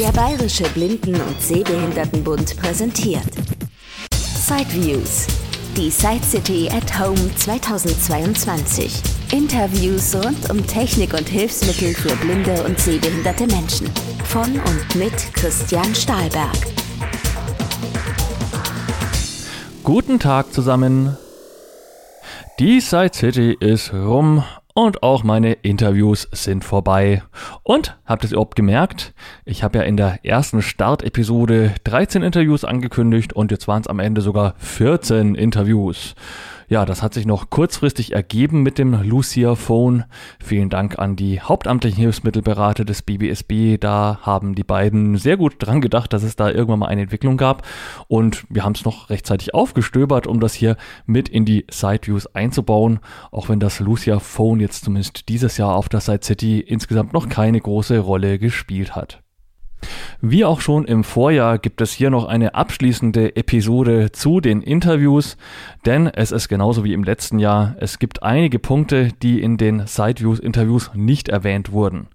Der Bayerische Blinden- und Sehbehindertenbund präsentiert Sideviews. Die Side City at Home 2022. Interviews rund um Technik und Hilfsmittel für blinde und sehbehinderte Menschen. Von und mit Christian Stahlberg. Guten Tag zusammen. Die Side City ist rum und auch meine Interviews sind vorbei. Und habt ihr es überhaupt gemerkt? Ich habe ja in der ersten Startepisode 13 Interviews angekündigt und jetzt waren es am Ende sogar 14 Interviews. Ja, das hat sich noch kurzfristig ergeben mit dem Lucia Phone. Vielen Dank an die hauptamtlichen Hilfsmittelberater des BBSB. Da haben die beiden sehr gut dran gedacht, dass es da irgendwann mal eine Entwicklung gab. Und wir haben es noch rechtzeitig aufgestöbert, um das hier mit in die Sideviews einzubauen. Auch wenn das Lucia Phone jetzt zumindest dieses Jahr auf der Side City insgesamt noch keine große Rolle gespielt hat. Wie auch schon im Vorjahr gibt es hier noch eine abschließende Episode zu den Interviews, denn es ist genauso wie im letzten Jahr. Es gibt einige Punkte, die in den Sideviews-Interviews nicht erwähnt wurden.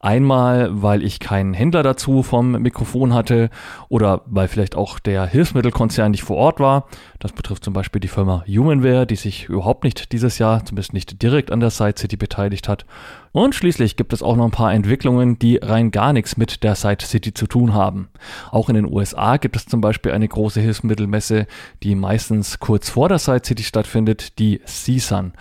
Einmal, weil ich keinen Händler dazu vom Mikrofon hatte oder weil vielleicht auch der Hilfsmittelkonzern nicht vor Ort war. Das betrifft zum Beispiel die Firma Humanware, die sich überhaupt nicht dieses Jahr, zumindest nicht direkt an der Side City beteiligt hat. Und schließlich gibt es auch noch ein paar Entwicklungen, die rein gar nichts mit der Side City zu tun haben. Auch in den USA gibt es zum Beispiel eine große Hilfsmittelmesse, die meistens kurz vor der Side City stattfindet, die CSUN.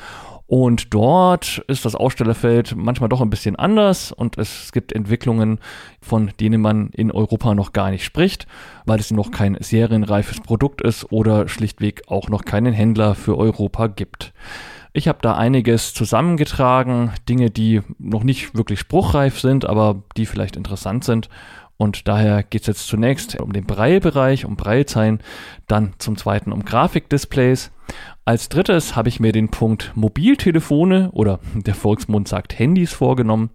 Und dort ist das Ausstellerfeld manchmal doch ein bisschen anders und es gibt Entwicklungen, von denen man in Europa noch gar nicht spricht, weil es noch kein serienreifes Produkt ist oder schlichtweg auch noch keinen Händler für Europa gibt. Ich habe da einiges zusammengetragen, Dinge, die noch nicht wirklich spruchreif sind, aber die vielleicht interessant sind. Und daher geht es jetzt zunächst um den Braille-Bereich, um Braillezeilen, dann zum zweiten um Grafikdisplays. Als drittes habe ich mir den Punkt Mobiltelefone oder der Volksmund sagt Handys vorgenommen.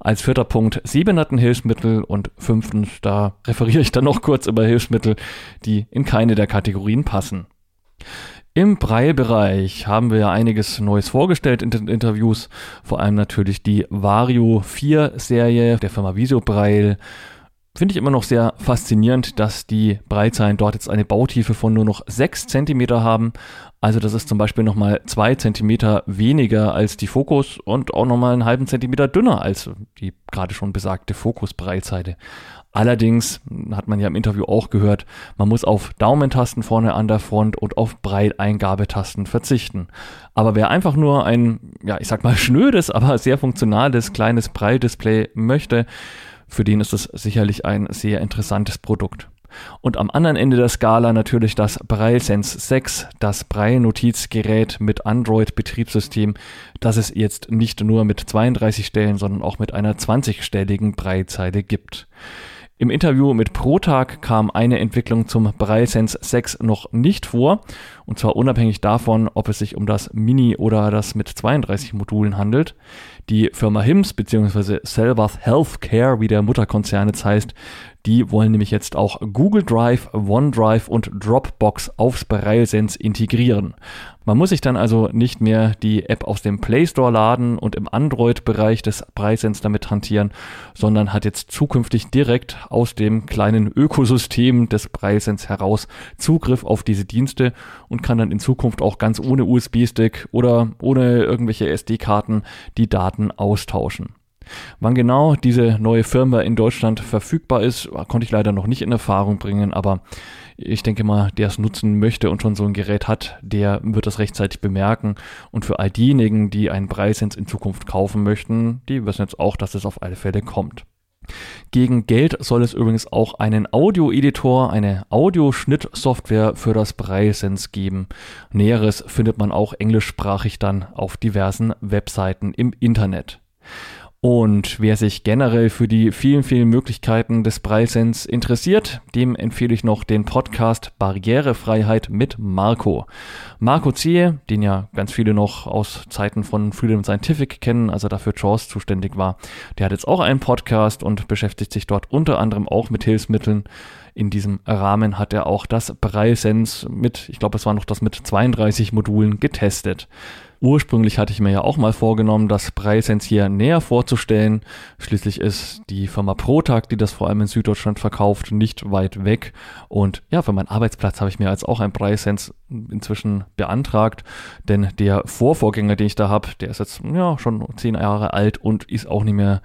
Als vierter Punkt Sehbehindertenhilfsmittel und fünftens, da referiere ich dann noch kurz über Hilfsmittel, die in keine der Kategorien passen. Im Braille-Bereich haben wir ja einiges Neues vorgestellt in den Interviews, vor allem natürlich die Vario 4 Serie der Firma Visio Braille. Finde ich immer noch sehr faszinierend, dass die Breitzeilen dort jetzt eine Bautiefe von nur noch 6 cm haben. Also das ist zum Beispiel nochmal 2 cm weniger als die Fokus und auch nochmal einen halben Zentimeter dünner als die gerade schon besagte Fokus-Breitseite. Allerdings hat man ja im Interview auch gehört, man muss auf Daumentasten vorne an der Front und auf Breiteingabetasten verzichten. Aber wer einfach nur ein, ja, ich sag mal schnödes, aber sehr funktionales kleines Braille-Display möchte, für den ist es sicherlich ein sehr interessantes Produkt. Und am anderen Ende der Skala natürlich das Braille Sense 6, das Braille-Notizgerät mit Android-Betriebssystem, das es jetzt nicht nur mit 32 Stellen, sondern auch mit einer 20-stelligen Braillezeile gibt. Im Interview mit ProTag kam eine Entwicklung zum BrailleSense 6 noch nicht vor, und zwar unabhängig davon, ob es sich um das Mini oder das mit 32 Modulen handelt. Die Firma HIMS bzw. Selvath Healthcare, wie der Mutterkonzern jetzt heißt, die wollen nämlich jetzt auch Google Drive, OneDrive und Dropbox aufs BrailleSense integrieren. Man muss sich dann also nicht mehr die App aus dem Play Store laden und im Android-Bereich des BrailleSense damit hantieren, sondern hat jetzt zukünftig direkt aus dem kleinen Ökosystem des BrailleSense heraus Zugriff auf diese Dienste und kann dann in Zukunft auch ganz ohne USB-Stick oder ohne irgendwelche SD-Karten die Daten austauschen. Wann genau diese neue Firma in Deutschland verfügbar ist, konnte ich leider noch nicht in Erfahrung bringen, aber ich denke mal, der es nutzen möchte und schon so ein Gerät hat, der wird das rechtzeitig bemerken. Und für all diejenigen, die einen Preisens in Zukunft kaufen möchten, die wissen jetzt auch, dass es auf alle Fälle kommt. Gegen Geld soll es übrigens auch einen Audio-Editor, eine Audioschnittsoftware für das Braille-Sense geben. Näheres findet man auch englischsprachig dann auf diversen Webseiten im Internet. Und wer sich generell für die vielen, vielen Möglichkeiten des Braillesens interessiert, dem empfehle ich noch den Podcast Barrierefreiheit mit Marco. Marco Ziehe, den ja ganz viele noch aus Zeiten von Freedom Scientific kennen, als er dafür Jaws zuständig war, der hat jetzt auch einen Podcast und beschäftigt sich dort unter anderem auch mit Hilfsmitteln. In diesem Rahmen hat er auch das Braillesens mit, ich glaube, es war noch das mit 32 Modulen getestet. Ursprünglich hatte ich mir ja auch mal vorgenommen, das Preisens hier näher vorzustellen. Schließlich ist die Firma Protag, die das vor allem in Süddeutschland verkauft, nicht weit weg. Und ja, für meinen Arbeitsplatz habe ich mir jetzt auch ein Preisens inzwischen beantragt, denn der Vorvorgänger, den ich da habe, der ist jetzt ja schon zehn Jahre alt und ist auch nicht mehr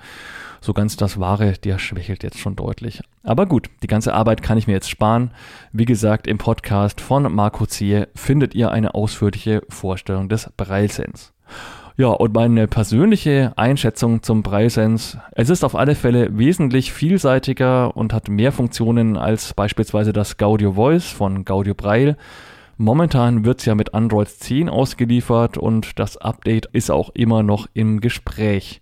so ganz das Wahre, der schwächelt jetzt schon deutlich. Aber gut, die ganze Arbeit kann ich mir jetzt sparen. Wie gesagt, im Podcast von Marco Zehe findet ihr eine ausführliche Vorstellung des Breilsens. Ja, und meine persönliche Einschätzung zum Breilsens. Es ist auf alle Fälle wesentlich vielseitiger und hat mehr Funktionen als beispielsweise das Gaudio Voice von Gaudio Braille. Momentan wird es ja mit Android 10 ausgeliefert und das Update ist auch immer noch im Gespräch.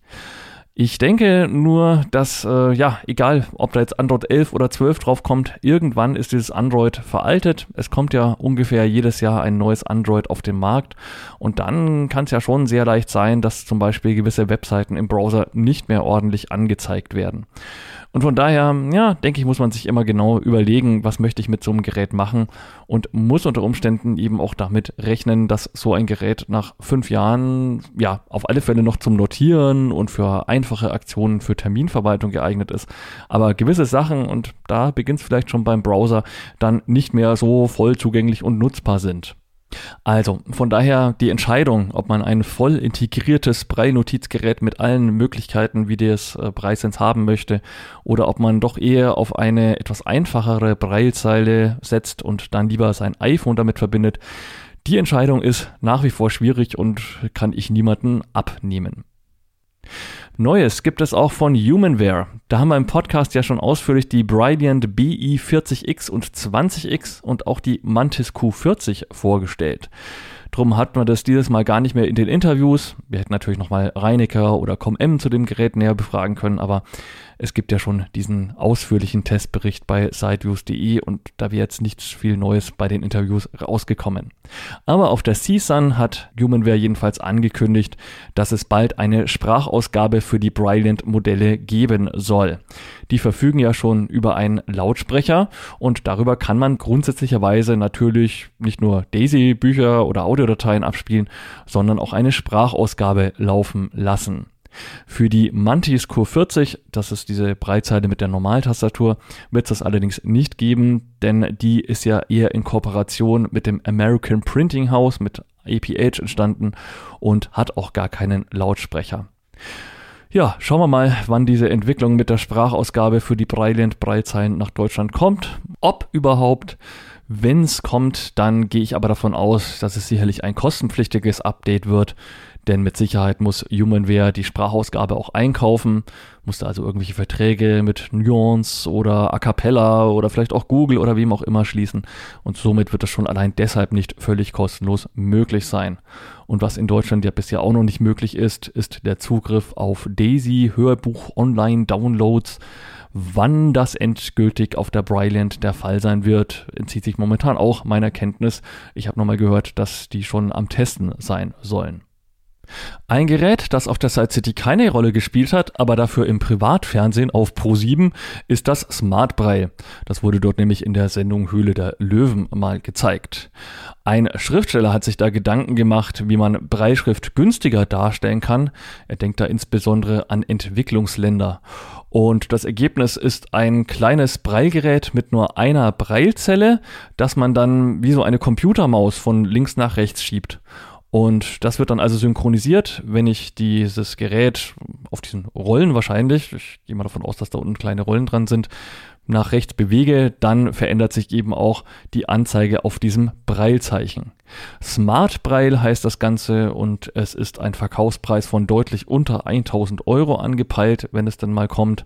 Ich denke nur, dass, äh, ja, egal, ob da jetzt Android 11 oder 12 drauf kommt, irgendwann ist dieses Android veraltet. Es kommt ja ungefähr jedes Jahr ein neues Android auf den Markt. Und dann kann es ja schon sehr leicht sein, dass zum Beispiel gewisse Webseiten im Browser nicht mehr ordentlich angezeigt werden. Und von daher, ja, denke ich, muss man sich immer genau überlegen, was möchte ich mit so einem Gerät machen und muss unter Umständen eben auch damit rechnen, dass so ein Gerät nach fünf Jahren, ja, auf alle Fälle noch zum Notieren und für einfache Aktionen für Terminverwaltung geeignet ist. Aber gewisse Sachen, und da beginnt es vielleicht schon beim Browser, dann nicht mehr so voll zugänglich und nutzbar sind. Also, von daher die Entscheidung, ob man ein voll integriertes Braille-Notizgerät mit allen Möglichkeiten, wie das äh, Breisens haben möchte, oder ob man doch eher auf eine etwas einfachere Braillezeile setzt und dann lieber sein iPhone damit verbindet, die Entscheidung ist nach wie vor schwierig und kann ich niemanden abnehmen. Neues gibt es auch von Humanware. Da haben wir im Podcast ja schon ausführlich die Brilliant BE 40X und 20X und auch die Mantis Q40 vorgestellt. Drum hat man das dieses Mal gar nicht mehr in den Interviews. Wir hätten natürlich nochmal Reinecker oder ComM zu dem Gerät näher befragen können, aber es gibt ja schon diesen ausführlichen Testbericht bei sideviews.de und da wäre jetzt nichts viel Neues bei den Interviews rausgekommen. Aber auf der CSUN hat Humanware jedenfalls angekündigt, dass es bald eine Sprachausgabe für die Brilliant-Modelle geben soll. Die verfügen ja schon über einen Lautsprecher und darüber kann man grundsätzlicherweise natürlich nicht nur Daisy-Bücher oder Audiodateien abspielen, sondern auch eine Sprachausgabe laufen lassen. Für die Mantis Q40, das ist diese Breitseite mit der Normaltastatur, wird es das allerdings nicht geben, denn die ist ja eher in Kooperation mit dem American Printing House, mit APH entstanden und hat auch gar keinen Lautsprecher. Ja, schauen wir mal, wann diese Entwicklung mit der Sprachausgabe für die Breiland Breitzeilen nach Deutschland kommt. Ob überhaupt. Wenn es kommt, dann gehe ich aber davon aus, dass es sicherlich ein kostenpflichtiges Update wird denn mit Sicherheit muss Humanware die Sprachausgabe auch einkaufen, musste also irgendwelche Verträge mit Nuance oder A Cappella oder vielleicht auch Google oder wem auch immer schließen und somit wird das schon allein deshalb nicht völlig kostenlos möglich sein. Und was in Deutschland ja bisher auch noch nicht möglich ist, ist der Zugriff auf Daisy Hörbuch Online Downloads. Wann das endgültig auf der Bryland der Fall sein wird, entzieht sich momentan auch meiner Kenntnis. Ich habe nochmal gehört, dass die schon am Testen sein sollen. Ein Gerät, das auf der Side City keine Rolle gespielt hat, aber dafür im Privatfernsehen auf Pro7 ist das Smart Braille. Das wurde dort nämlich in der Sendung Höhle der Löwen mal gezeigt. Ein Schriftsteller hat sich da Gedanken gemacht, wie man Breilschrift günstiger darstellen kann. Er denkt da insbesondere an Entwicklungsländer. Und das Ergebnis ist ein kleines Breilgerät mit nur einer Breilzelle, das man dann wie so eine Computermaus von links nach rechts schiebt. Und das wird dann also synchronisiert, wenn ich dieses Gerät auf diesen Rollen wahrscheinlich, ich gehe mal davon aus, dass da unten kleine Rollen dran sind, nach rechts bewege, dann verändert sich eben auch die Anzeige auf diesem Breilzeichen. Smart Braille heißt das Ganze und es ist ein Verkaufspreis von deutlich unter 1000 Euro angepeilt, wenn es dann mal kommt.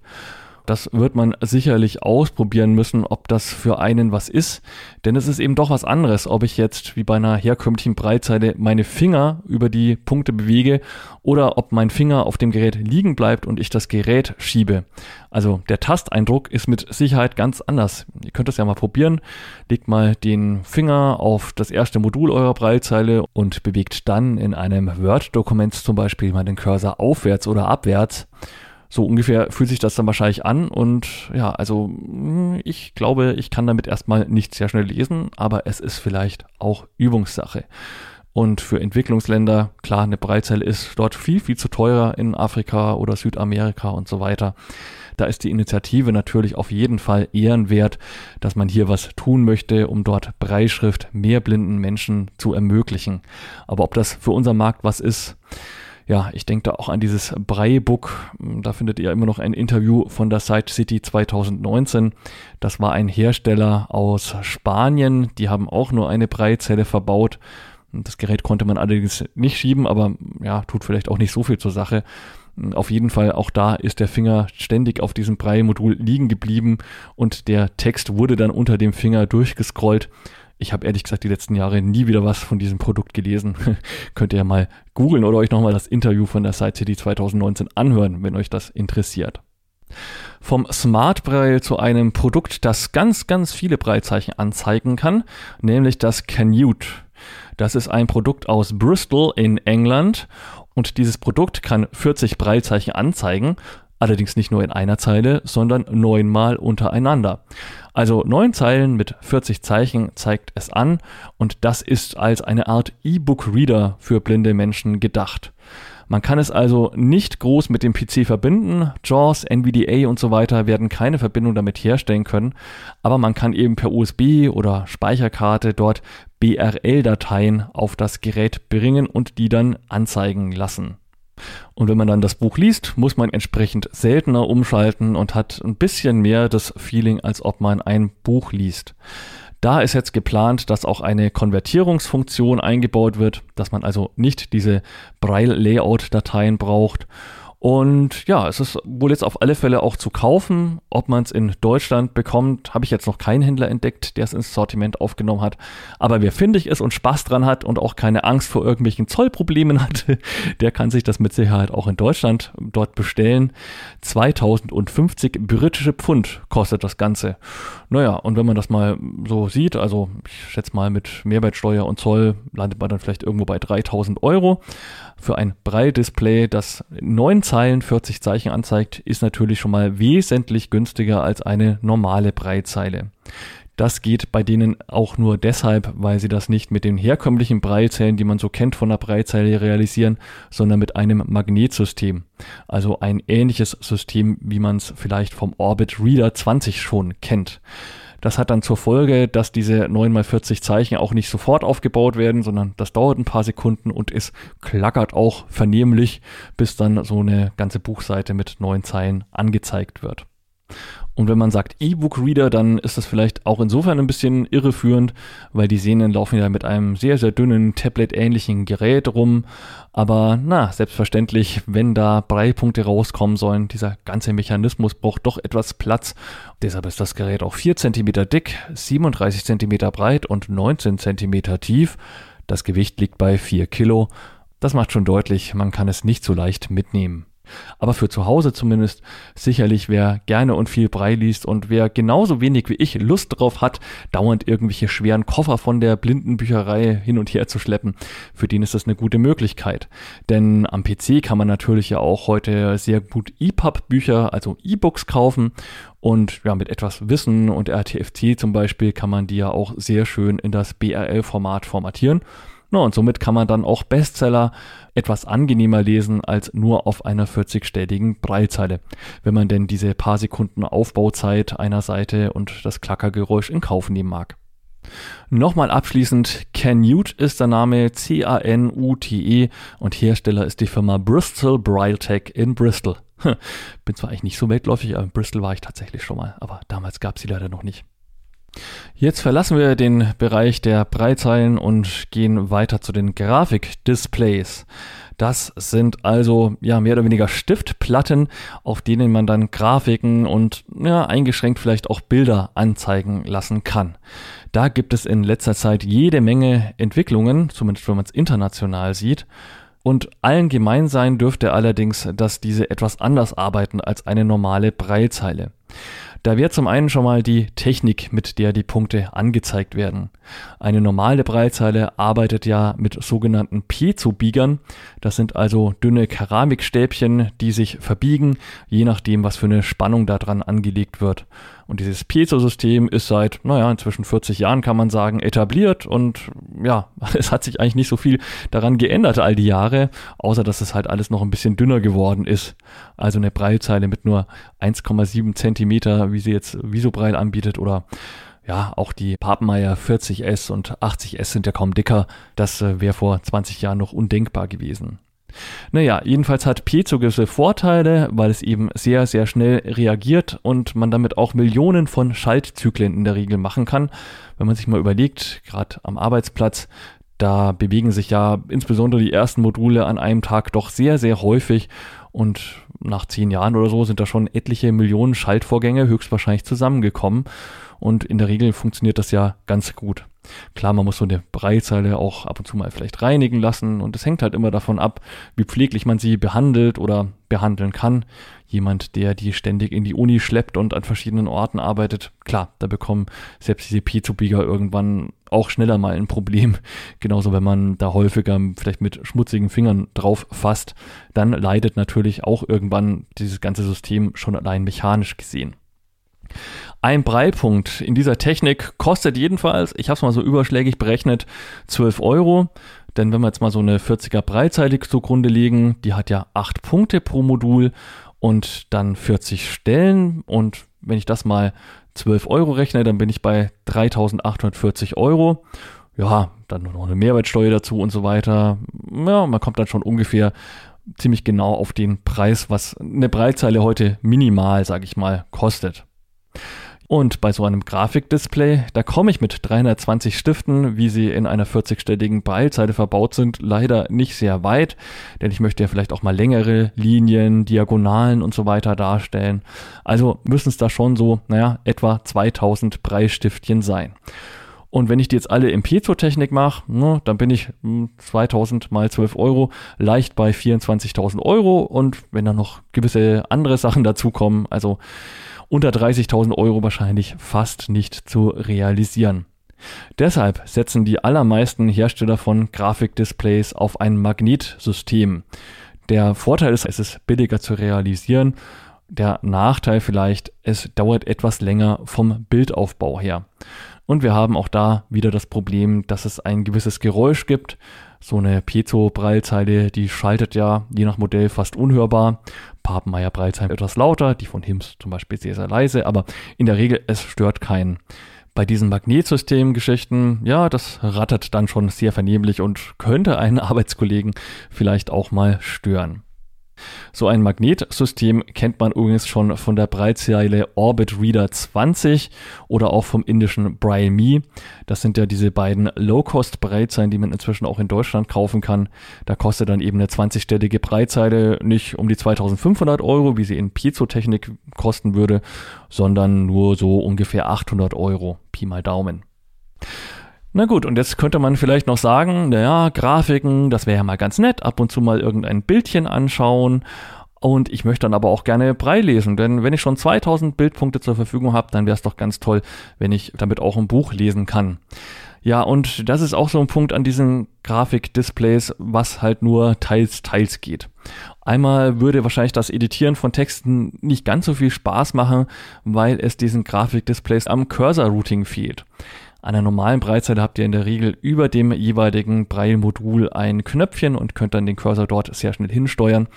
Das wird man sicherlich ausprobieren müssen, ob das für einen was ist. Denn es ist eben doch was anderes, ob ich jetzt wie bei einer herkömmlichen Breitseite meine Finger über die Punkte bewege oder ob mein Finger auf dem Gerät liegen bleibt und ich das Gerät schiebe. Also der Tasteindruck ist mit Sicherheit ganz anders. Ihr könnt das ja mal probieren. Legt mal den Finger auf das erste Modul eurer Breitzeile und bewegt dann in einem Word-Dokument zum Beispiel mal den Cursor aufwärts oder abwärts. So ungefähr fühlt sich das dann wahrscheinlich an und ja, also hm, ich glaube, ich kann damit erstmal nicht sehr schnell lesen, aber es ist vielleicht auch Übungssache. Und für Entwicklungsländer, klar, eine Breitzelle ist dort viel, viel zu teurer in Afrika oder Südamerika und so weiter. Da ist die Initiative natürlich auf jeden Fall ehrenwert, dass man hier was tun möchte, um dort Breitschrift mehr blinden Menschen zu ermöglichen. Aber ob das für unser Markt was ist, ja, ich denke da auch an dieses Brei-Book. Da findet ihr immer noch ein Interview von der Site City 2019. Das war ein Hersteller aus Spanien. Die haben auch nur eine Breizelle verbaut. Das Gerät konnte man allerdings nicht schieben, aber ja, tut vielleicht auch nicht so viel zur Sache. Auf jeden Fall, auch da ist der Finger ständig auf diesem Brei-Modul liegen geblieben und der Text wurde dann unter dem Finger durchgescrollt. Ich habe ehrlich gesagt die letzten Jahre nie wieder was von diesem Produkt gelesen. Könnt ihr ja mal googeln oder euch nochmal das Interview von der Site City 2019 anhören, wenn euch das interessiert. Vom Smart Braille zu einem Produkt, das ganz, ganz viele Breilzeichen anzeigen kann, nämlich das Canute. Das ist ein Produkt aus Bristol in England und dieses Produkt kann 40 Breilzeichen anzeigen, allerdings nicht nur in einer Zeile, sondern neunmal untereinander. Also neun Zeilen mit 40 Zeichen zeigt es an und das ist als eine Art E-Book-Reader für blinde Menschen gedacht. Man kann es also nicht groß mit dem PC verbinden. JAWS, NVDA und so weiter werden keine Verbindung damit herstellen können, aber man kann eben per USB oder Speicherkarte dort BRL-Dateien auf das Gerät bringen und die dann anzeigen lassen. Und wenn man dann das Buch liest, muss man entsprechend seltener umschalten und hat ein bisschen mehr das Feeling, als ob man ein Buch liest. Da ist jetzt geplant, dass auch eine Konvertierungsfunktion eingebaut wird, dass man also nicht diese Braille-Layout-Dateien braucht und ja, es ist wohl jetzt auf alle Fälle auch zu kaufen. Ob man es in Deutschland bekommt, habe ich jetzt noch keinen Händler entdeckt, der es ins Sortiment aufgenommen hat. Aber wer findig ist und Spaß dran hat und auch keine Angst vor irgendwelchen Zollproblemen hat, der kann sich das mit Sicherheit auch in Deutschland dort bestellen. 2050 britische Pfund kostet das Ganze. Naja, und wenn man das mal so sieht, also ich schätze mal mit Mehrwertsteuer und Zoll landet man dann vielleicht irgendwo bei 3000 Euro. Für ein Braille-Display, das neun Zeilen 40 Zeichen anzeigt, ist natürlich schon mal wesentlich günstiger als eine normale Braillezeile. Das geht bei denen auch nur deshalb, weil sie das nicht mit den herkömmlichen Braillezellen, die man so kennt von der Braillezeile realisieren, sondern mit einem Magnetsystem. Also ein ähnliches System, wie man es vielleicht vom Orbit Reader 20 schon kennt. Das hat dann zur Folge, dass diese 9x40 Zeichen auch nicht sofort aufgebaut werden, sondern das dauert ein paar Sekunden und es klackert auch vernehmlich, bis dann so eine ganze Buchseite mit neun Zeilen angezeigt wird. Und wenn man sagt E-Book-Reader, dann ist das vielleicht auch insofern ein bisschen irreführend, weil die Sehnen laufen ja mit einem sehr, sehr dünnen Tablet-ähnlichen Gerät rum. Aber na, selbstverständlich, wenn da Breitpunkte rauskommen sollen, dieser ganze Mechanismus braucht doch etwas Platz. Deshalb ist das Gerät auch 4 cm dick, 37 cm breit und 19 cm tief. Das Gewicht liegt bei 4 Kilo. Das macht schon deutlich, man kann es nicht so leicht mitnehmen. Aber für zu Hause zumindest sicherlich, wer gerne und viel Brei liest und wer genauso wenig wie ich Lust drauf hat, dauernd irgendwelche schweren Koffer von der Blindenbücherei hin und her zu schleppen, für den ist das eine gute Möglichkeit. Denn am PC kann man natürlich ja auch heute sehr gut EPUB-Bücher, also E-Books kaufen und ja, mit etwas Wissen und RTFC zum Beispiel kann man die ja auch sehr schön in das BRL-Format formatieren. Na, und somit kann man dann auch Bestseller etwas angenehmer lesen als nur auf einer 40-stelligen Breilzeile, wenn man denn diese paar Sekunden Aufbauzeit einer Seite und das Klackergeräusch in Kauf nehmen mag. Nochmal abschließend, Canute ist der Name C-A-N-U-T-E und Hersteller ist die Firma Bristol Braille Tech in Bristol. Bin zwar eigentlich nicht so weitläufig, aber in Bristol war ich tatsächlich schon mal, aber damals gab es sie leider noch nicht. Jetzt verlassen wir den Bereich der Breitzeilen und gehen weiter zu den Grafikdisplays. Das sind also ja mehr oder weniger Stiftplatten, auf denen man dann Grafiken und ja eingeschränkt vielleicht auch Bilder anzeigen lassen kann. Da gibt es in letzter Zeit jede Menge Entwicklungen, zumindest wenn man es international sieht. Und allen gemein sein dürfte allerdings, dass diese etwas anders arbeiten als eine normale Breilzeile. Da wäre zum einen schon mal die Technik, mit der die Punkte angezeigt werden. Eine normale Breitzeile arbeitet ja mit sogenannten Piezo-Biegern. Das sind also dünne Keramikstäbchen, die sich verbiegen, je nachdem, was für eine Spannung da dran angelegt wird. Und dieses Piezo-System ist seit, naja, inzwischen 40 Jahren, kann man sagen, etabliert und ja, es hat sich eigentlich nicht so viel daran geändert all die Jahre, außer dass es halt alles noch ein bisschen dünner geworden ist. Also eine Breilzeile mit nur 1,7 Zentimeter, wie sie jetzt Visobreil anbietet oder ja, auch die Papenmeier 40S und 80S sind ja kaum dicker. Das äh, wäre vor 20 Jahren noch undenkbar gewesen. Naja, jedenfalls hat Piezo gewisse Vorteile, weil es eben sehr, sehr schnell reagiert und man damit auch Millionen von Schaltzyklen in der Regel machen kann. Wenn man sich mal überlegt, gerade am Arbeitsplatz, da bewegen sich ja insbesondere die ersten Module an einem Tag doch sehr, sehr häufig und nach zehn Jahren oder so sind da schon etliche Millionen Schaltvorgänge höchstwahrscheinlich zusammengekommen und in der Regel funktioniert das ja ganz gut. Klar, man muss so eine Breitzeile auch ab und zu mal vielleicht reinigen lassen und es hängt halt immer davon ab, wie pfleglich man sie behandelt oder behandeln kann. Jemand, der die ständig in die Uni schleppt und an verschiedenen Orten arbeitet, klar, da bekommen selbst diese Piezo-Bieger irgendwann auch schneller mal ein Problem. Genauso, wenn man da häufiger vielleicht mit schmutzigen Fingern drauf fasst, dann leidet natürlich auch irgendwann dieses ganze System schon allein mechanisch gesehen. Ein Breilpunkt in dieser Technik kostet jedenfalls, ich habe es mal so überschlägig berechnet, 12 Euro. Denn wenn wir jetzt mal so eine 40er Breitzeile zugrunde legen, die hat ja 8 Punkte pro Modul und dann 40 Stellen. Und wenn ich das mal 12 Euro rechne, dann bin ich bei 3840 Euro. Ja, dann noch eine Mehrwertsteuer dazu und so weiter. Ja, man kommt dann schon ungefähr ziemlich genau auf den Preis, was eine Breitzeile heute minimal, sage ich mal, kostet. Und bei so einem Grafikdisplay, da komme ich mit 320 Stiften, wie sie in einer 40-stelligen Breilzeile verbaut sind, leider nicht sehr weit, denn ich möchte ja vielleicht auch mal längere Linien, Diagonalen und so weiter darstellen. Also müssen es da schon so, naja, etwa 2000 Breilstiftchen sein. Und wenn ich die jetzt alle im Piezo-Technik mache, ne, dann bin ich 2000 hm, mal 12 Euro leicht bei 24.000 Euro. Und wenn dann noch gewisse andere Sachen dazukommen, also unter 30.000 Euro wahrscheinlich fast nicht zu realisieren. Deshalb setzen die allermeisten Hersteller von Grafikdisplays auf ein Magnetsystem. Der Vorteil ist, es ist billiger zu realisieren. Der Nachteil vielleicht, es dauert etwas länger vom Bildaufbau her. Und wir haben auch da wieder das Problem, dass es ein gewisses Geräusch gibt. So eine Piezo-Breilzeile, die schaltet ja je nach Modell fast unhörbar. Papenmeier Breilzeit etwas lauter, die von Hims zum Beispiel sehr, sehr leise, aber in der Regel, es stört keinen. Bei diesen Magnetsystem-Geschichten, ja, das rattert dann schon sehr vernehmlich und könnte einen Arbeitskollegen vielleicht auch mal stören. So ein Magnetsystem kennt man übrigens schon von der Breitzeile Orbit Reader 20 oder auch vom indischen Me. Das sind ja diese beiden Low-Cost-Breitzeilen, die man inzwischen auch in Deutschland kaufen kann. Da kostet dann eben eine 20-stellige Breitzeile nicht um die 2500 Euro, wie sie in Piezo-Technik kosten würde, sondern nur so ungefähr 800 Euro. Pi mal Daumen. Na gut, und jetzt könnte man vielleicht noch sagen, naja, Grafiken, das wäre ja mal ganz nett, ab und zu mal irgendein Bildchen anschauen. Und ich möchte dann aber auch gerne Brei lesen, denn wenn ich schon 2000 Bildpunkte zur Verfügung habe, dann wäre es doch ganz toll, wenn ich damit auch ein Buch lesen kann. Ja, und das ist auch so ein Punkt an diesen Grafikdisplays, was halt nur teils, teils geht. Einmal würde wahrscheinlich das Editieren von Texten nicht ganz so viel Spaß machen, weil es diesen Grafikdisplays am Cursor-Routing fehlt einer normalen Breitseite habt ihr in der Regel über dem jeweiligen Braille-Modul ein Knöpfchen und könnt dann den Cursor dort sehr schnell hinsteuern.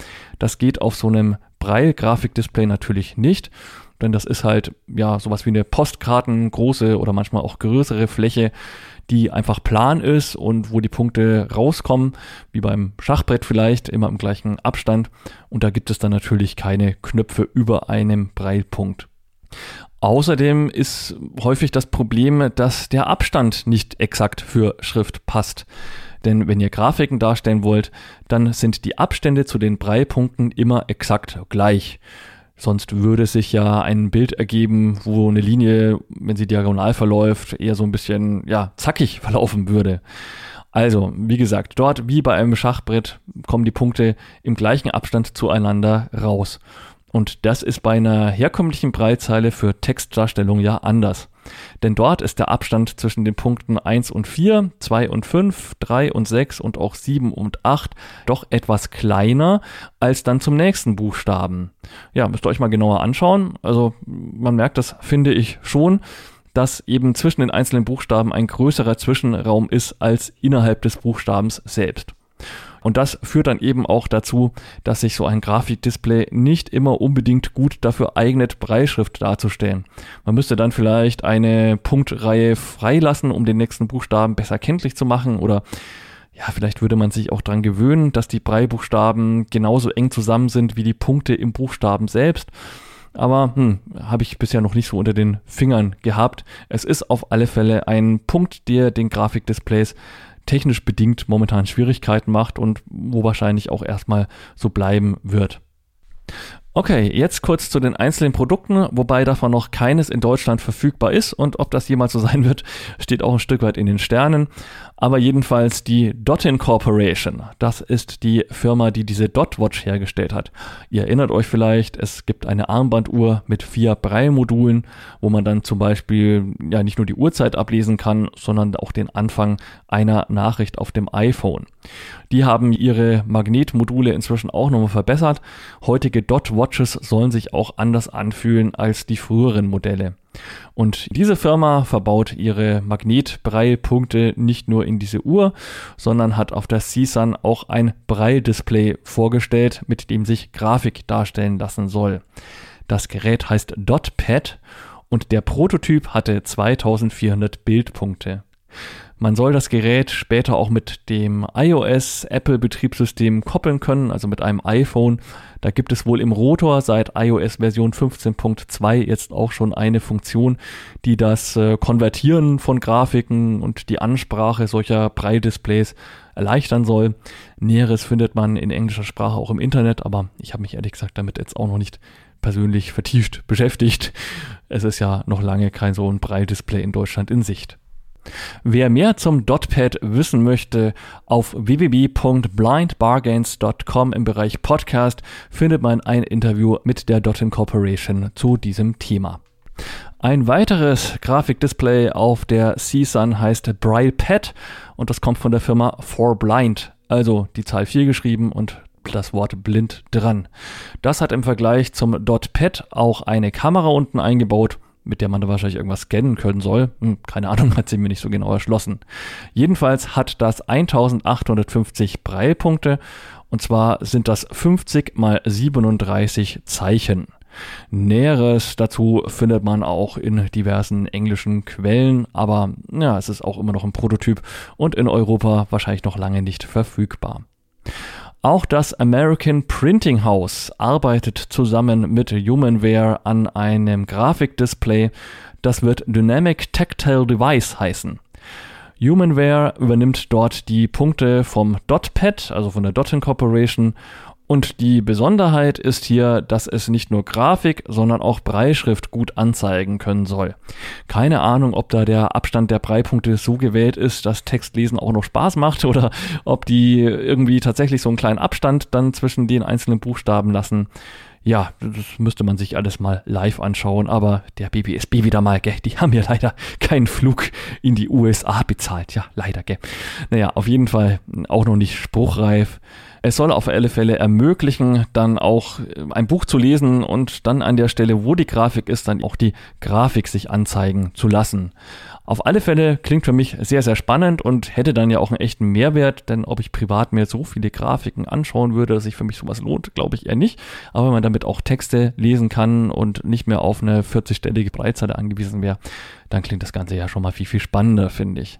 Das geht auf so einem Braille-Grafikdisplay natürlich nicht, denn das ist halt ja sowas wie eine Postkarten große oder manchmal auch größere Fläche, die einfach plan ist und wo die Punkte rauskommen, wie beim Schachbrett vielleicht, immer im gleichen Abstand. Und da gibt es dann natürlich keine Knöpfe über einem Breilpunkt. Außerdem ist häufig das Problem, dass der Abstand nicht exakt für Schrift passt. Denn wenn ihr Grafiken darstellen wollt, dann sind die Abstände zu den Breilpunkten immer exakt gleich. Sonst würde sich ja ein Bild ergeben, wo eine Linie, wenn sie diagonal verläuft, eher so ein bisschen, ja, zackig verlaufen würde. Also, wie gesagt, dort wie bei einem Schachbrett kommen die Punkte im gleichen Abstand zueinander raus. Und das ist bei einer herkömmlichen Breitzeile für Textdarstellung ja anders. Denn dort ist der Abstand zwischen den Punkten 1 und 4, 2 und 5, 3 und 6 und auch 7 und 8 doch etwas kleiner als dann zum nächsten Buchstaben. Ja, müsst ihr euch mal genauer anschauen. Also man merkt das, finde ich schon dass eben zwischen den einzelnen Buchstaben ein größerer Zwischenraum ist als innerhalb des Buchstabens selbst. Und das führt dann eben auch dazu, dass sich so ein Grafikdisplay nicht immer unbedingt gut dafür eignet, Breitschrift darzustellen. Man müsste dann vielleicht eine Punktreihe freilassen, um den nächsten Buchstaben besser kenntlich zu machen oder ja, vielleicht würde man sich auch dran gewöhnen, dass die Breitbuchstaben genauso eng zusammen sind wie die Punkte im Buchstaben selbst. Aber hm, habe ich bisher noch nicht so unter den Fingern gehabt. Es ist auf alle Fälle ein Punkt, der den Grafikdisplays technisch bedingt momentan Schwierigkeiten macht und wo wahrscheinlich auch erstmal so bleiben wird. Okay, jetzt kurz zu den einzelnen Produkten, wobei davon noch keines in Deutschland verfügbar ist und ob das jemals so sein wird, steht auch ein Stück weit in den Sternen. Aber jedenfalls die Dotin Corporation, das ist die Firma, die diese Dot Watch hergestellt hat. Ihr erinnert euch vielleicht, es gibt eine Armbanduhr mit vier Braille-Modulen, wo man dann zum Beispiel ja nicht nur die Uhrzeit ablesen kann, sondern auch den Anfang einer Nachricht auf dem iPhone. Die haben ihre Magnetmodule inzwischen auch nochmal verbessert. Heutige Dot Watches sollen sich auch anders anfühlen als die früheren Modelle. Und diese Firma verbaut ihre Magnetbreilpunkte nicht nur in diese Uhr, sondern hat auf der CSUN auch ein Braille-Display vorgestellt, mit dem sich Grafik darstellen lassen soll. Das Gerät heißt DotPad und der Prototyp hatte 2400 Bildpunkte. Man soll das Gerät später auch mit dem iOS Apple Betriebssystem koppeln können, also mit einem iPhone. Da gibt es wohl im Rotor seit iOS Version 15.2 jetzt auch schon eine Funktion, die das äh, Konvertieren von Grafiken und die Ansprache solcher Braille-Displays erleichtern soll. Näheres findet man in englischer Sprache auch im Internet, aber ich habe mich ehrlich gesagt damit jetzt auch noch nicht persönlich vertieft beschäftigt. Es ist ja noch lange kein so ein Braille-Display in Deutschland in Sicht. Wer mehr zum Dotpad wissen möchte, auf www.blindbargains.com im Bereich Podcast findet man ein Interview mit der Dot Corporation zu diesem Thema. Ein weiteres Grafikdisplay auf der CSUN heißt Braille Pad und das kommt von der Firma For Blind, also die Zahl 4 geschrieben und das Wort blind dran. Das hat im Vergleich zum Dot Pad auch eine Kamera unten eingebaut mit der man da wahrscheinlich irgendwas scannen können soll. Hm, keine Ahnung, hat sie mir nicht so genau erschlossen. Jedenfalls hat das 1850 Breilpunkte und zwar sind das 50 mal 37 Zeichen. Näheres dazu findet man auch in diversen englischen Quellen, aber ja, es ist auch immer noch ein Prototyp und in Europa wahrscheinlich noch lange nicht verfügbar. Auch das American Printing House arbeitet zusammen mit Humanware an einem Grafikdisplay. Das wird Dynamic Tactile Device heißen. Humanware übernimmt dort die Punkte vom DotPad, also von der Dot Corporation, und die Besonderheit ist hier, dass es nicht nur Grafik, sondern auch Breitschrift gut anzeigen können soll. Keine Ahnung, ob da der Abstand der Breitpunkte so gewählt ist, dass Textlesen auch noch Spaß macht oder ob die irgendwie tatsächlich so einen kleinen Abstand dann zwischen den einzelnen Buchstaben lassen. Ja, das müsste man sich alles mal live anschauen, aber der BBSB wieder mal, gell, die haben ja leider keinen Flug in die USA bezahlt. Ja, leider, gell. Naja, auf jeden Fall auch noch nicht spruchreif. Es soll auf alle Fälle ermöglichen, dann auch äh, ein Buch zu lesen und dann an der Stelle, wo die Grafik ist, dann auch die Grafik sich anzeigen zu lassen. Auf alle Fälle klingt für mich sehr, sehr spannend und hätte dann ja auch einen echten Mehrwert, denn ob ich privat mir so viele Grafiken anschauen würde, dass sich für mich sowas lohnt, glaube ich eher nicht. Aber wenn man damit auch Texte lesen kann und nicht mehr auf eine 40-stellige Breitseite angewiesen wäre, dann klingt das Ganze ja schon mal viel, viel spannender, finde ich.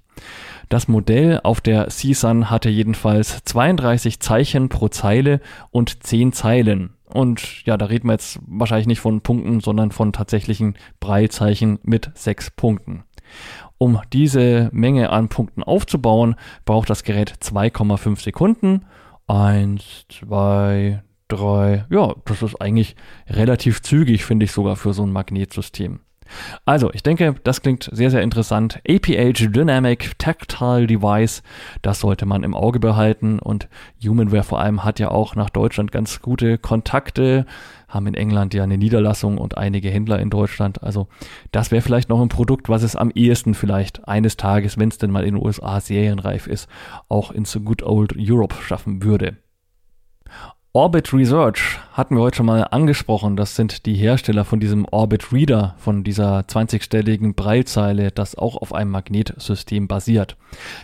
Das Modell auf der CSUN hatte jedenfalls 32 Zeichen pro Zeile und 10 Zeilen. Und ja, da reden wir jetzt wahrscheinlich nicht von Punkten, sondern von tatsächlichen Breilzeichen mit 6 Punkten. Um diese Menge an Punkten aufzubauen, braucht das Gerät 2,5 Sekunden. Eins, zwei, drei. Ja, das ist eigentlich relativ zügig, finde ich sogar für so ein Magnetsystem. Also, ich denke, das klingt sehr, sehr interessant. APH Dynamic Tactile Device, das sollte man im Auge behalten und Humanware vor allem hat ja auch nach Deutschland ganz gute Kontakte, haben in England ja eine Niederlassung und einige Händler in Deutschland. Also, das wäre vielleicht noch ein Produkt, was es am ehesten vielleicht eines Tages, wenn es denn mal in den USA serienreif ist, auch ins Good Old Europe schaffen würde. Orbit Research hatten wir heute schon mal angesprochen. Das sind die Hersteller von diesem Orbit Reader, von dieser 20-stelligen Breilzeile, das auch auf einem Magnetsystem basiert.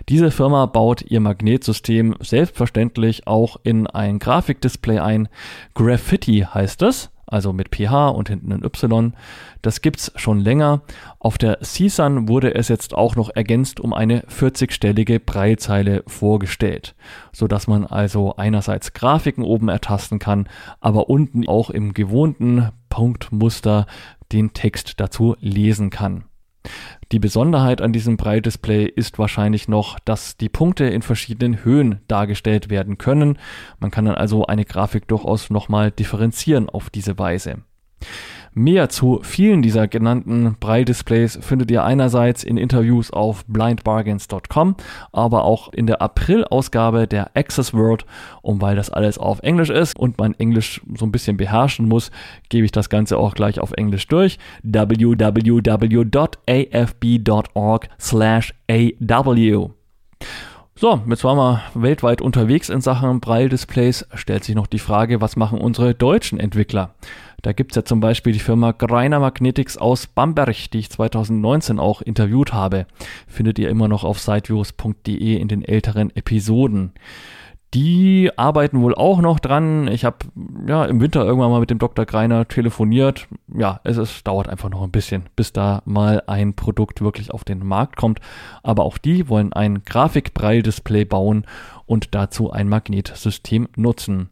Diese Firma baut ihr Magnetsystem selbstverständlich auch in ein Grafikdisplay ein. Graffiti heißt es also mit PH und hinten ein Y. Das gibt's schon länger. Auf der CSUN wurde es jetzt auch noch ergänzt um eine 40-stellige Breilzeile vorgestellt, so dass man also einerseits Grafiken oben ertasten kann, aber unten auch im gewohnten Punktmuster den Text dazu lesen kann. Die Besonderheit an diesem Breitdisplay ist wahrscheinlich noch, dass die Punkte in verschiedenen Höhen dargestellt werden können. Man kann dann also eine Grafik durchaus nochmal differenzieren auf diese Weise. Mehr zu vielen dieser genannten Braille-Displays findet ihr einerseits in Interviews auf blindbargains.com, aber auch in der April-Ausgabe der Access World. Und weil das alles auf Englisch ist und man Englisch so ein bisschen beherrschen muss, gebe ich das Ganze auch gleich auf Englisch durch. www.afb.org slash aw. So, jetzt waren wir weltweit unterwegs in Sachen Braille-Displays. Stellt sich noch die Frage, was machen unsere deutschen Entwickler? Da gibt's ja zum Beispiel die Firma Greiner Magnetics aus Bamberg, die ich 2019 auch interviewt habe. Findet ihr immer noch auf siteviews.de in den älteren Episoden. Die arbeiten wohl auch noch dran. Ich habe ja im Winter irgendwann mal mit dem Dr. Greiner telefoniert. Ja, es ist, dauert einfach noch ein bisschen, bis da mal ein Produkt wirklich auf den Markt kommt. Aber auch die wollen ein Grafikbraille-Display bauen und dazu ein Magnetsystem nutzen.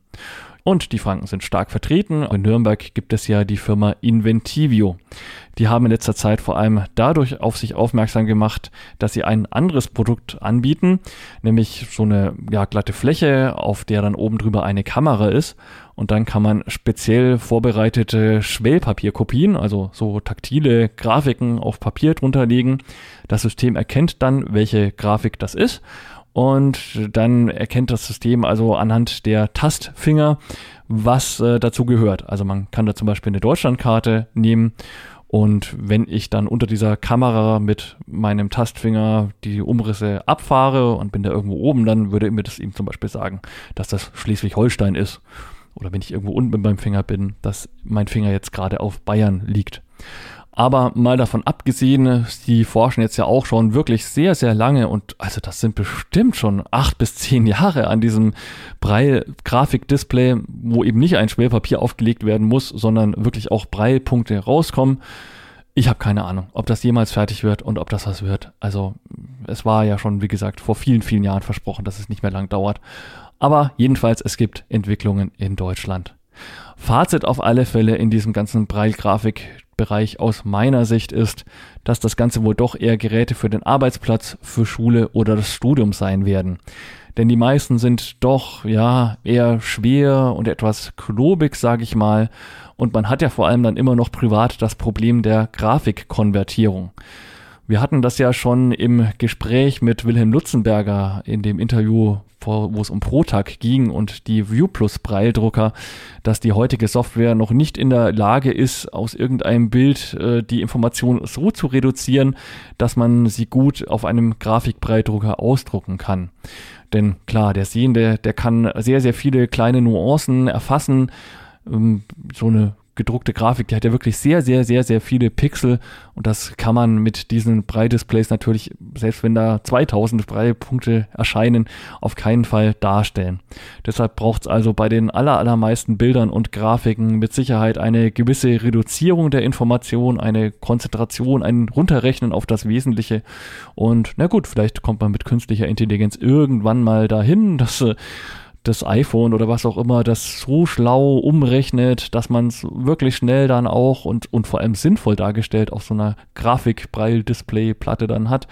Und die Franken sind stark vertreten. In Nürnberg gibt es ja die Firma Inventivio. Die haben in letzter Zeit vor allem dadurch auf sich aufmerksam gemacht, dass sie ein anderes Produkt anbieten, nämlich so eine ja, glatte Fläche, auf der dann oben drüber eine Kamera ist. Und dann kann man speziell vorbereitete Schwellpapierkopien, also so taktile Grafiken auf Papier drunter legen. Das System erkennt dann, welche Grafik das ist und dann erkennt das System also anhand der Tastfinger, was äh, dazu gehört. Also man kann da zum Beispiel eine Deutschlandkarte nehmen und wenn ich dann unter dieser Kamera mit meinem Tastfinger die Umrisse abfahre und bin da irgendwo oben, dann würde mir das ihm zum Beispiel sagen, dass das Schleswig-Holstein ist. Oder wenn ich irgendwo unten mit meinem Finger bin, dass mein Finger jetzt gerade auf Bayern liegt. Aber mal davon abgesehen, die forschen jetzt ja auch schon wirklich sehr, sehr lange und also das sind bestimmt schon acht bis zehn Jahre an diesem Braille-Grafikdisplay, wo eben nicht ein Schwellpapier aufgelegt werden muss, sondern wirklich auch Braille-Punkte rauskommen. Ich habe keine Ahnung, ob das jemals fertig wird und ob das was wird. Also es war ja schon, wie gesagt, vor vielen, vielen Jahren versprochen, dass es nicht mehr lang dauert. Aber jedenfalls, es gibt Entwicklungen in Deutschland. Fazit auf alle Fälle in diesem ganzen Braille-Grafik-Bereich aus meiner Sicht ist, dass das Ganze wohl doch eher Geräte für den Arbeitsplatz, für Schule oder das Studium sein werden. Denn die meisten sind doch, ja, eher schwer und etwas klobig, sage ich mal. Und man hat ja vor allem dann immer noch privat das Problem der Grafikkonvertierung. Wir hatten das ja schon im Gespräch mit Wilhelm Lutzenberger in dem Interview, wo es um ProTag ging und die ViewPlus Braille-Drucker, dass die heutige Software noch nicht in der Lage ist, aus irgendeinem Bild äh, die Information so zu reduzieren, dass man sie gut auf einem Grafikbraille-Drucker ausdrucken kann. Denn klar, der Sehende, der kann sehr, sehr viele kleine Nuancen erfassen. Ähm, so eine gedruckte Grafik, die hat ja wirklich sehr, sehr, sehr, sehr viele Pixel und das kann man mit diesen Braille-Displays natürlich, selbst wenn da 2000 Braille-Punkte erscheinen, auf keinen Fall darstellen. Deshalb braucht es also bei den aller, allermeisten Bildern und Grafiken mit Sicherheit eine gewisse Reduzierung der Information, eine Konzentration, ein Runterrechnen auf das Wesentliche und na gut, vielleicht kommt man mit künstlicher Intelligenz irgendwann mal dahin, dass äh, das iPhone oder was auch immer das so schlau umrechnet, dass man es wirklich schnell dann auch und, und vor allem sinnvoll dargestellt auf so einer Grafik-Braille-Display-Platte dann hat.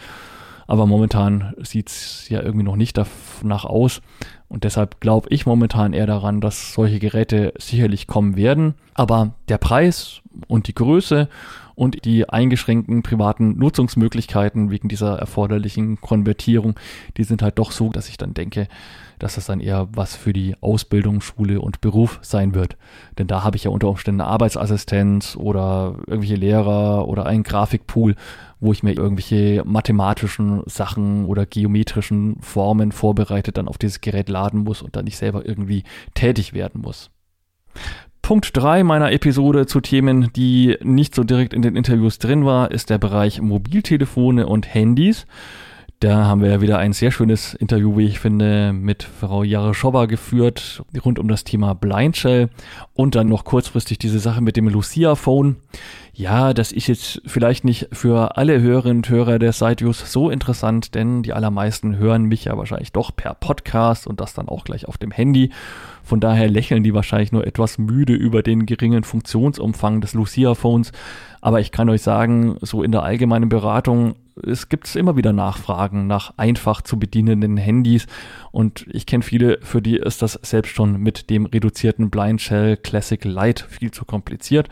Aber momentan sieht es ja irgendwie noch nicht danach aus. Und deshalb glaube ich momentan eher daran, dass solche Geräte sicherlich kommen werden. Aber der Preis und die Größe und die eingeschränkten privaten Nutzungsmöglichkeiten wegen dieser erforderlichen Konvertierung, die sind halt doch so, dass ich dann denke, dass das dann eher was für die Ausbildung, Schule und Beruf sein wird. Denn da habe ich ja unter Umständen eine Arbeitsassistenz oder irgendwelche Lehrer oder einen Grafikpool, wo ich mir irgendwelche mathematischen Sachen oder geometrischen Formen vorbereitet dann auf dieses Gerät laden muss und dann nicht selber irgendwie tätig werden muss. Punkt 3 meiner Episode zu Themen, die nicht so direkt in den Interviews drin war, ist der Bereich Mobiltelefone und Handys. Da haben wir ja wieder ein sehr schönes Interview, wie ich finde, mit Frau Jareschowa geführt, rund um das Thema Blindshell und dann noch kurzfristig diese Sache mit dem Lucia Phone. Ja, das ist jetzt vielleicht nicht für alle Hörerinnen und Hörer der Sideviews so interessant, denn die allermeisten hören mich ja wahrscheinlich doch per Podcast und das dann auch gleich auf dem Handy. Von daher lächeln die wahrscheinlich nur etwas müde über den geringen Funktionsumfang des Lucia Phones. Aber ich kann euch sagen, so in der allgemeinen Beratung es gibt immer wieder Nachfragen nach einfach zu bedienenden Handys und ich kenne viele, für die ist das selbst schon mit dem reduzierten Blind Shell Classic Lite viel zu kompliziert.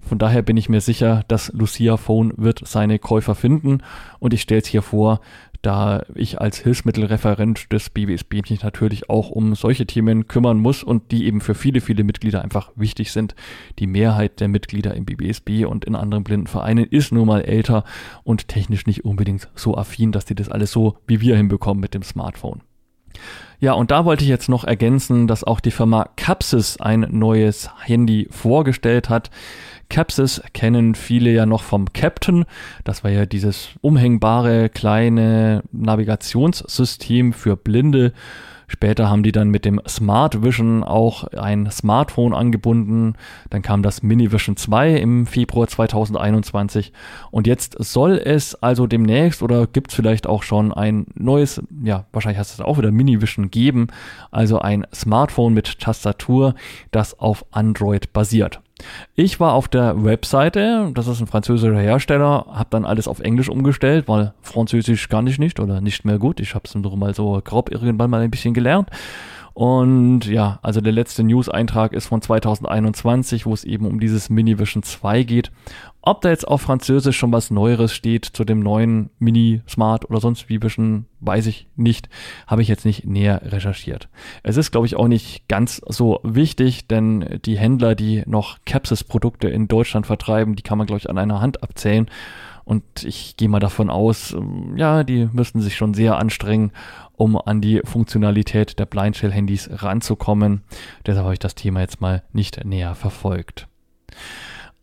Von daher bin ich mir sicher, dass Lucia Phone wird seine Käufer finden und ich stelle es hier vor, da ich als Hilfsmittelreferent des BWSB mich natürlich auch um solche Themen kümmern muss und die eben für viele, viele Mitglieder einfach wichtig sind. Die Mehrheit der Mitglieder im BBSB und in anderen Blindenvereinen ist nun mal älter und technisch nicht unbedingt so affin, dass die das alles so wie wir hinbekommen mit dem Smartphone. Ja, und da wollte ich jetzt noch ergänzen, dass auch die Firma Capsys ein neues Handy vorgestellt hat. Capsys kennen viele ja noch vom Captain. Das war ja dieses umhängbare kleine Navigationssystem für Blinde. Später haben die dann mit dem Smart Vision auch ein Smartphone angebunden. Dann kam das Mini Vision 2 im Februar 2021. Und jetzt soll es also demnächst oder gibt es vielleicht auch schon ein neues, ja, wahrscheinlich du es auch wieder Mini Vision geben. Also ein Smartphone mit Tastatur, das auf Android basiert. Ich war auf der Webseite, das ist ein französischer Hersteller, habe dann alles auf Englisch umgestellt, weil Französisch kann ich nicht oder nicht mehr gut. Ich habe es nur mal so grob irgendwann mal ein bisschen gelernt. Und ja, also der letzte News-Eintrag ist von 2021, wo es eben um dieses Mini Vision 2 geht. Ob da jetzt auf Französisch schon was Neueres steht zu dem neuen Mini Smart oder sonst wie Vision, weiß ich nicht. Habe ich jetzt nicht näher recherchiert. Es ist, glaube ich, auch nicht ganz so wichtig, denn die Händler, die noch Capsys-Produkte in Deutschland vertreiben, die kann man, glaube ich, an einer Hand abzählen. Und ich gehe mal davon aus, ähm, ja, die müssten sich schon sehr anstrengen, um an die Funktionalität der Blindshell-Handys ranzukommen. Deshalb habe ich das Thema jetzt mal nicht näher verfolgt.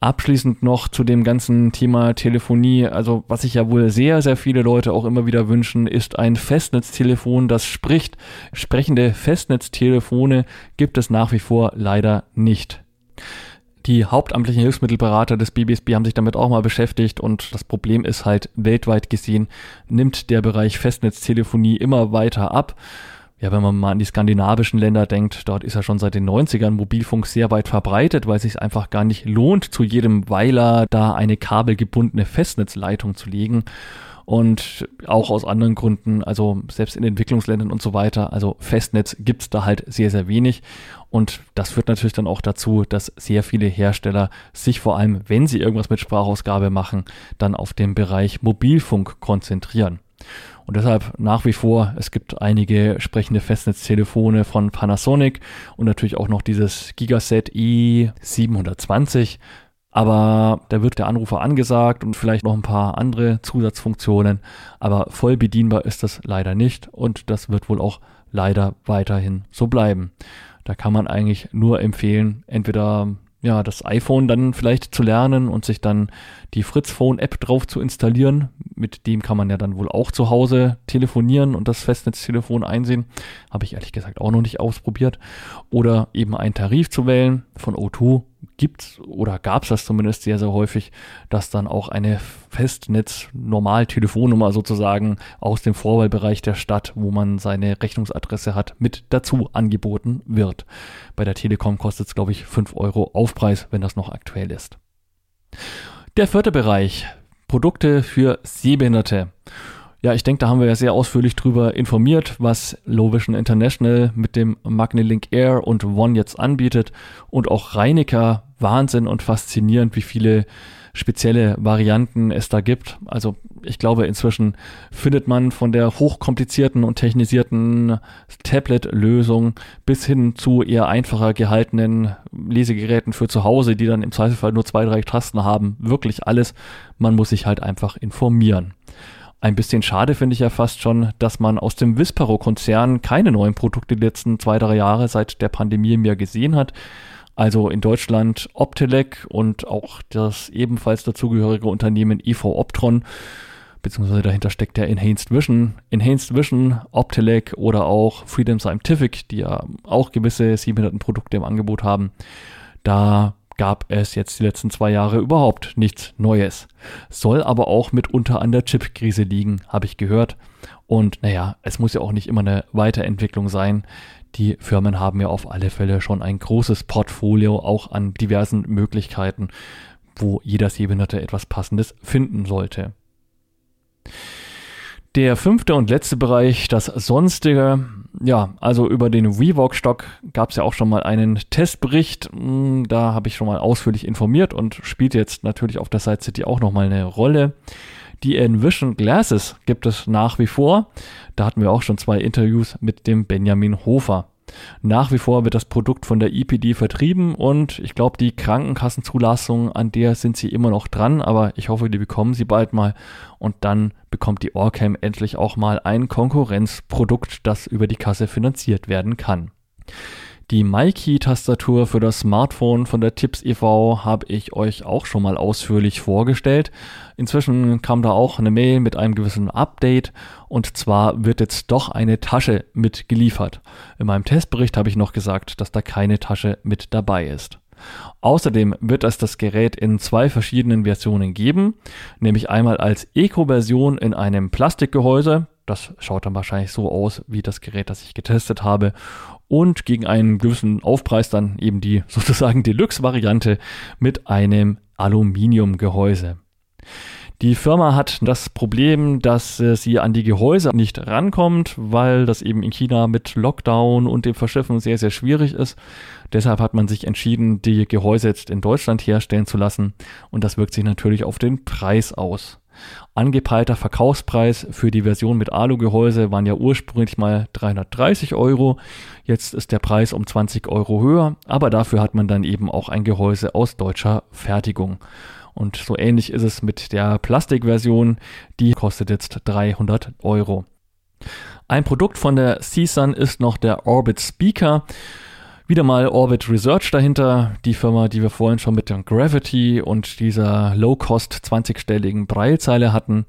Abschließend noch zu dem ganzen Thema Telefonie. Also was sich ja wohl sehr, sehr viele Leute auch immer wieder wünschen, ist ein Festnetztelefon, das spricht. Sprechende Festnetztelefone gibt es nach wie vor leider nicht. Die hauptamtlichen Hilfsmittelberater des BBSB haben sich damit auch mal beschäftigt und das Problem ist halt weltweit gesehen nimmt der Bereich Festnetztelefonie immer weiter ab. Ja, wenn man mal an die skandinavischen Länder denkt, dort ist ja schon seit den 90ern Mobilfunk sehr weit verbreitet, weil es sich einfach gar nicht lohnt, zu jedem Weiler da eine kabelgebundene Festnetzleitung zu legen und auch aus anderen Gründen, also selbst in Entwicklungsländern und so weiter, also Festnetz gibt's da halt sehr, sehr wenig und das führt natürlich dann auch dazu, dass sehr viele Hersteller sich vor allem, wenn sie irgendwas mit Sprachausgabe machen, dann auf den Bereich Mobilfunk konzentrieren. Und deshalb nach wie vor, es gibt einige sprechende Festnetztelefone von Panasonic und natürlich auch noch dieses Gigaset i720 aber da wird der Anrufer angesagt und vielleicht noch ein paar andere Zusatzfunktionen, aber voll bedienbar ist das leider nicht und das wird wohl auch leider weiterhin so bleiben. Da kann man eigentlich nur empfehlen, entweder ja, das iPhone dann vielleicht zu lernen und sich dann die Fritz Phone App drauf zu installieren. Mit dem kann man ja dann wohl auch zu Hause telefonieren und das Festnetztelefon einsehen. Habe ich ehrlich gesagt auch noch nicht ausprobiert. Oder eben einen Tarif zu wählen von O2 gibt oder gab es das zumindest sehr, sehr häufig, dass dann auch eine Festnetz-Normal-Telefonnummer sozusagen aus dem Vorwahlbereich der Stadt, wo man seine Rechnungsadresse hat, mit dazu angeboten wird. Bei der Telekom kostet es, glaube ich, 5 Euro Aufpreis, wenn das noch aktuell ist. Der vierte Bereich, Produkte für Sehbehinderte. Ja, ich denke, da haben wir ja sehr ausführlich drüber informiert, was Low Vision International mit dem MagniLink Air und One jetzt anbietet. Und auch Reinecker Wahnsinn und faszinierend, wie viele spezielle Varianten es da gibt. Also ich glaube, inzwischen findet man von der hochkomplizierten und technisierten Tablet-Lösung bis hin zu eher einfacher gehaltenen Lesegeräten für zu Hause, die dann im Zweifelsfall nur zwei, drei Tasten haben, wirklich alles. Man muss sich halt einfach informieren. Ein bisschen schade finde ich ja fast schon, dass man aus dem Vispero-Konzern keine neuen Produkte die letzten zwei, drei Jahre seit der Pandemie mehr gesehen hat. Also in Deutschland Optelec und auch das ebenfalls dazugehörige Unternehmen EV Optron, beziehungsweise dahinter steckt der Enhanced Vision. Enhanced Vision, Optelec oder auch Freedom Scientific, die ja auch gewisse Sehbehindertenprodukte im Angebot haben. Da gab es jetzt die letzten zwei Jahre überhaupt nichts Neues. Soll aber auch mitunter an der Chip-Krise liegen, habe ich gehört. Und naja, es muss ja auch nicht immer eine Weiterentwicklung sein. Die Firmen haben ja auf alle Fälle schon ein großes Portfolio auch an diversen Möglichkeiten, wo jeder Sehbehinderte etwas Passendes finden sollte. Der fünfte und letzte Bereich, das Sonstige. Ja, also über den Rework-Stock gab es ja auch schon mal einen Testbericht. Hm, da habe ich schon mal ausführlich informiert und spielt jetzt natürlich auf der Side City auch nochmal eine Rolle. Die Envision Glasses gibt es nach wie vor. Da hatten wir auch schon zwei Interviews mit dem Benjamin Hofer. Nach wie vor wird das Produkt von der EPD vertrieben und ich glaube, die Krankenkassenzulassung, an der sind sie immer noch dran, aber ich hoffe, die bekommen sie bald mal und dann bekommt die Orcam endlich auch mal ein Konkurrenzprodukt, das über die Kasse finanziert werden kann. Die MyKey-Tastatur für das Smartphone von der Tips e.V. habe ich euch auch schon mal ausführlich vorgestellt. Inzwischen kam da auch eine Mail mit einem gewissen Update und zwar wird jetzt doch eine Tasche mitgeliefert. In meinem Testbericht habe ich noch gesagt, dass da keine Tasche mit dabei ist. Außerdem wird es das Gerät in zwei verschiedenen Versionen geben, nämlich einmal als Eco-Version in einem Plastikgehäuse, das schaut dann wahrscheinlich so aus wie das Gerät, das ich getestet habe. Und gegen einen gewissen Aufpreis dann eben die sozusagen Deluxe-Variante mit einem Aluminiumgehäuse. Die Firma hat das Problem, dass äh, sie an die Gehäuse nicht rankommt, weil das eben in China mit Lockdown und dem Verschiffen sehr, sehr schwierig ist. Deshalb hat man sich entschieden, die Gehäuse jetzt in Deutschland herstellen zu lassen und das wirkt sich natürlich auf den Preis aus. Angepeilter Verkaufspreis für die Version mit Alu-Gehäuse waren ja ursprünglich mal 330 Euro. Jetzt ist der Preis um 20 Euro höher, aber dafür hat man dann eben auch ein Gehäuse aus deutscher Fertigung. Und so ähnlich ist es mit der Plastikversion. Die kostet jetzt 300 Euro. Ein Produkt von der CSUN ist noch der Orbit Speaker. Wieder mal Orbit Research dahinter, die Firma, die wir vorhin schon mit dem Gravity und dieser Low-Cost 20-stelligen Breilzeile hatten.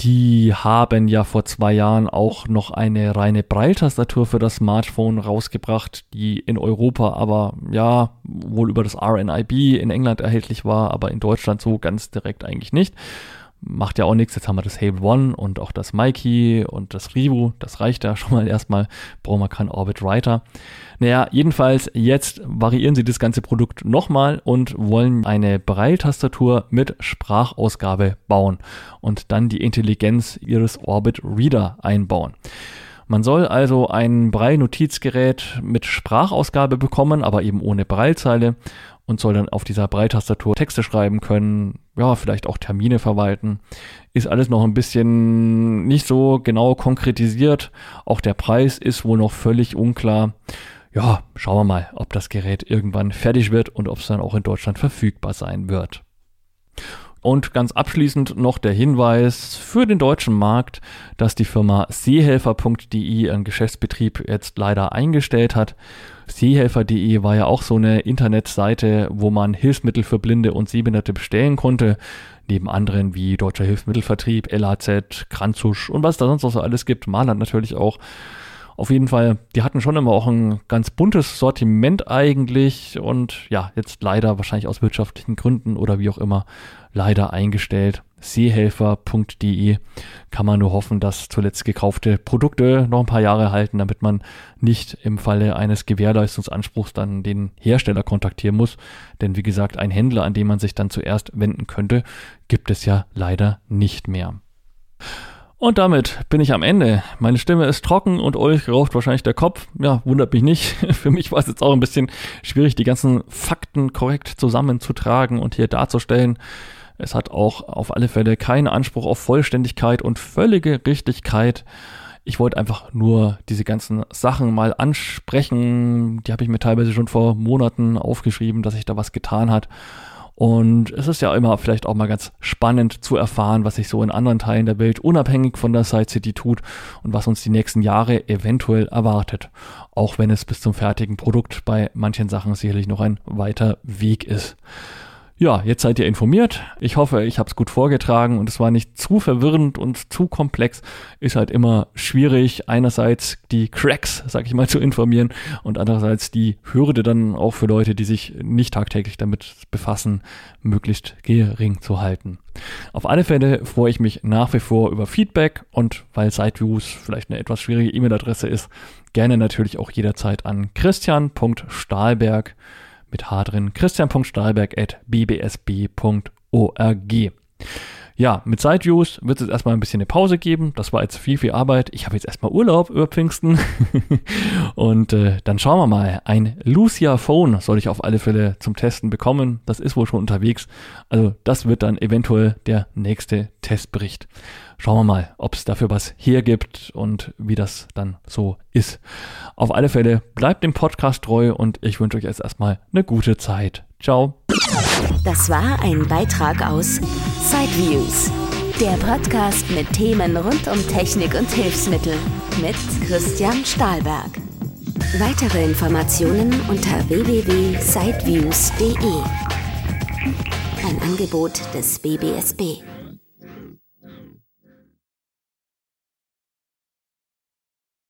Die haben ja vor zwei Jahren auch noch eine reine Breiltastatur für das Smartphone rausgebracht, die in Europa aber ja wohl über das RNIB in England erhältlich war, aber in Deutschland so ganz direkt eigentlich nicht macht ja auch nichts. Jetzt haben wir das Hable One und auch das Mikey und das Rivu. Das reicht ja schon mal erstmal. Brauchen wir keinen Orbit Writer. Naja, jedenfalls jetzt variieren sie das ganze Produkt nochmal und wollen eine Braille-Tastatur mit Sprachausgabe bauen und dann die Intelligenz ihres Orbit Reader einbauen. Man soll also ein Braille-Notizgerät mit Sprachausgabe bekommen, aber eben ohne Braillezeile und soll dann auf dieser Breitastatur Texte schreiben können, ja, vielleicht auch Termine verwalten. Ist alles noch ein bisschen nicht so genau konkretisiert. Auch der Preis ist wohl noch völlig unklar. Ja, schauen wir mal, ob das Gerät irgendwann fertig wird und ob es dann auch in Deutschland verfügbar sein wird. Und ganz abschließend noch der Hinweis für den deutschen Markt, dass die Firma seehelfer.de ihren Geschäftsbetrieb jetzt leider eingestellt hat. Seehelfer.de war ja auch so eine Internetseite, wo man Hilfsmittel für Blinde und Sehbehinderte bestellen konnte. Neben anderen wie Deutscher Hilfsmittelvertrieb, LAZ, Kranzusch und was da sonst noch so alles gibt. Malert natürlich auch. Auf jeden Fall, die hatten schon immer auch ein ganz buntes Sortiment eigentlich und ja, jetzt leider wahrscheinlich aus wirtschaftlichen Gründen oder wie auch immer leider eingestellt. Seehelfer.de kann man nur hoffen, dass zuletzt gekaufte Produkte noch ein paar Jahre halten, damit man nicht im Falle eines Gewährleistungsanspruchs dann den Hersteller kontaktieren muss. Denn wie gesagt, ein Händler, an den man sich dann zuerst wenden könnte, gibt es ja leider nicht mehr. Und damit bin ich am Ende. Meine Stimme ist trocken und euch raucht wahrscheinlich der Kopf. Ja, wundert mich nicht. Für mich war es jetzt auch ein bisschen schwierig, die ganzen Fakten korrekt zusammenzutragen und hier darzustellen. Es hat auch auf alle Fälle keinen Anspruch auf Vollständigkeit und völlige Richtigkeit. Ich wollte einfach nur diese ganzen Sachen mal ansprechen. Die habe ich mir teilweise schon vor Monaten aufgeschrieben, dass sich da was getan hat. Und es ist ja immer vielleicht auch mal ganz spannend zu erfahren, was sich so in anderen Teilen der Welt unabhängig von der Side City tut und was uns die nächsten Jahre eventuell erwartet. Auch wenn es bis zum fertigen Produkt bei manchen Sachen sicherlich noch ein weiter Weg ist. Ja, jetzt seid ihr informiert. Ich hoffe, ich habe es gut vorgetragen und es war nicht zu verwirrend und zu komplex. Ist halt immer schwierig, einerseits die Cracks, sag ich mal, zu informieren und andererseits die Hürde dann auch für Leute, die sich nicht tagtäglich damit befassen, möglichst gering zu halten. Auf alle Fälle freue ich mich nach wie vor über Feedback und weil Sideviews vielleicht eine etwas schwierige E-Mail-Adresse ist, gerne natürlich auch jederzeit an christian.stahlberg.com mit H drin, christian.stahlberg.bbsb.org. Ja, mit Sideviews wird es erstmal ein bisschen eine Pause geben. Das war jetzt viel, viel Arbeit. Ich habe jetzt erstmal Urlaub über Pfingsten. und äh, dann schauen wir mal. Ein Lucia Phone soll ich auf alle Fälle zum Testen bekommen. Das ist wohl schon unterwegs. Also das wird dann eventuell der nächste Testbericht. Schauen wir mal, ob es dafür was hergibt und wie das dann so ist. Auf alle Fälle bleibt dem Podcast treu und ich wünsche euch jetzt erstmal eine gute Zeit. Ciao. Das war ein Beitrag aus Sideviews, der Podcast mit Themen rund um Technik und Hilfsmittel mit Christian Stahlberg. Weitere Informationen unter www.sideviews.de. Ein Angebot des BBSB.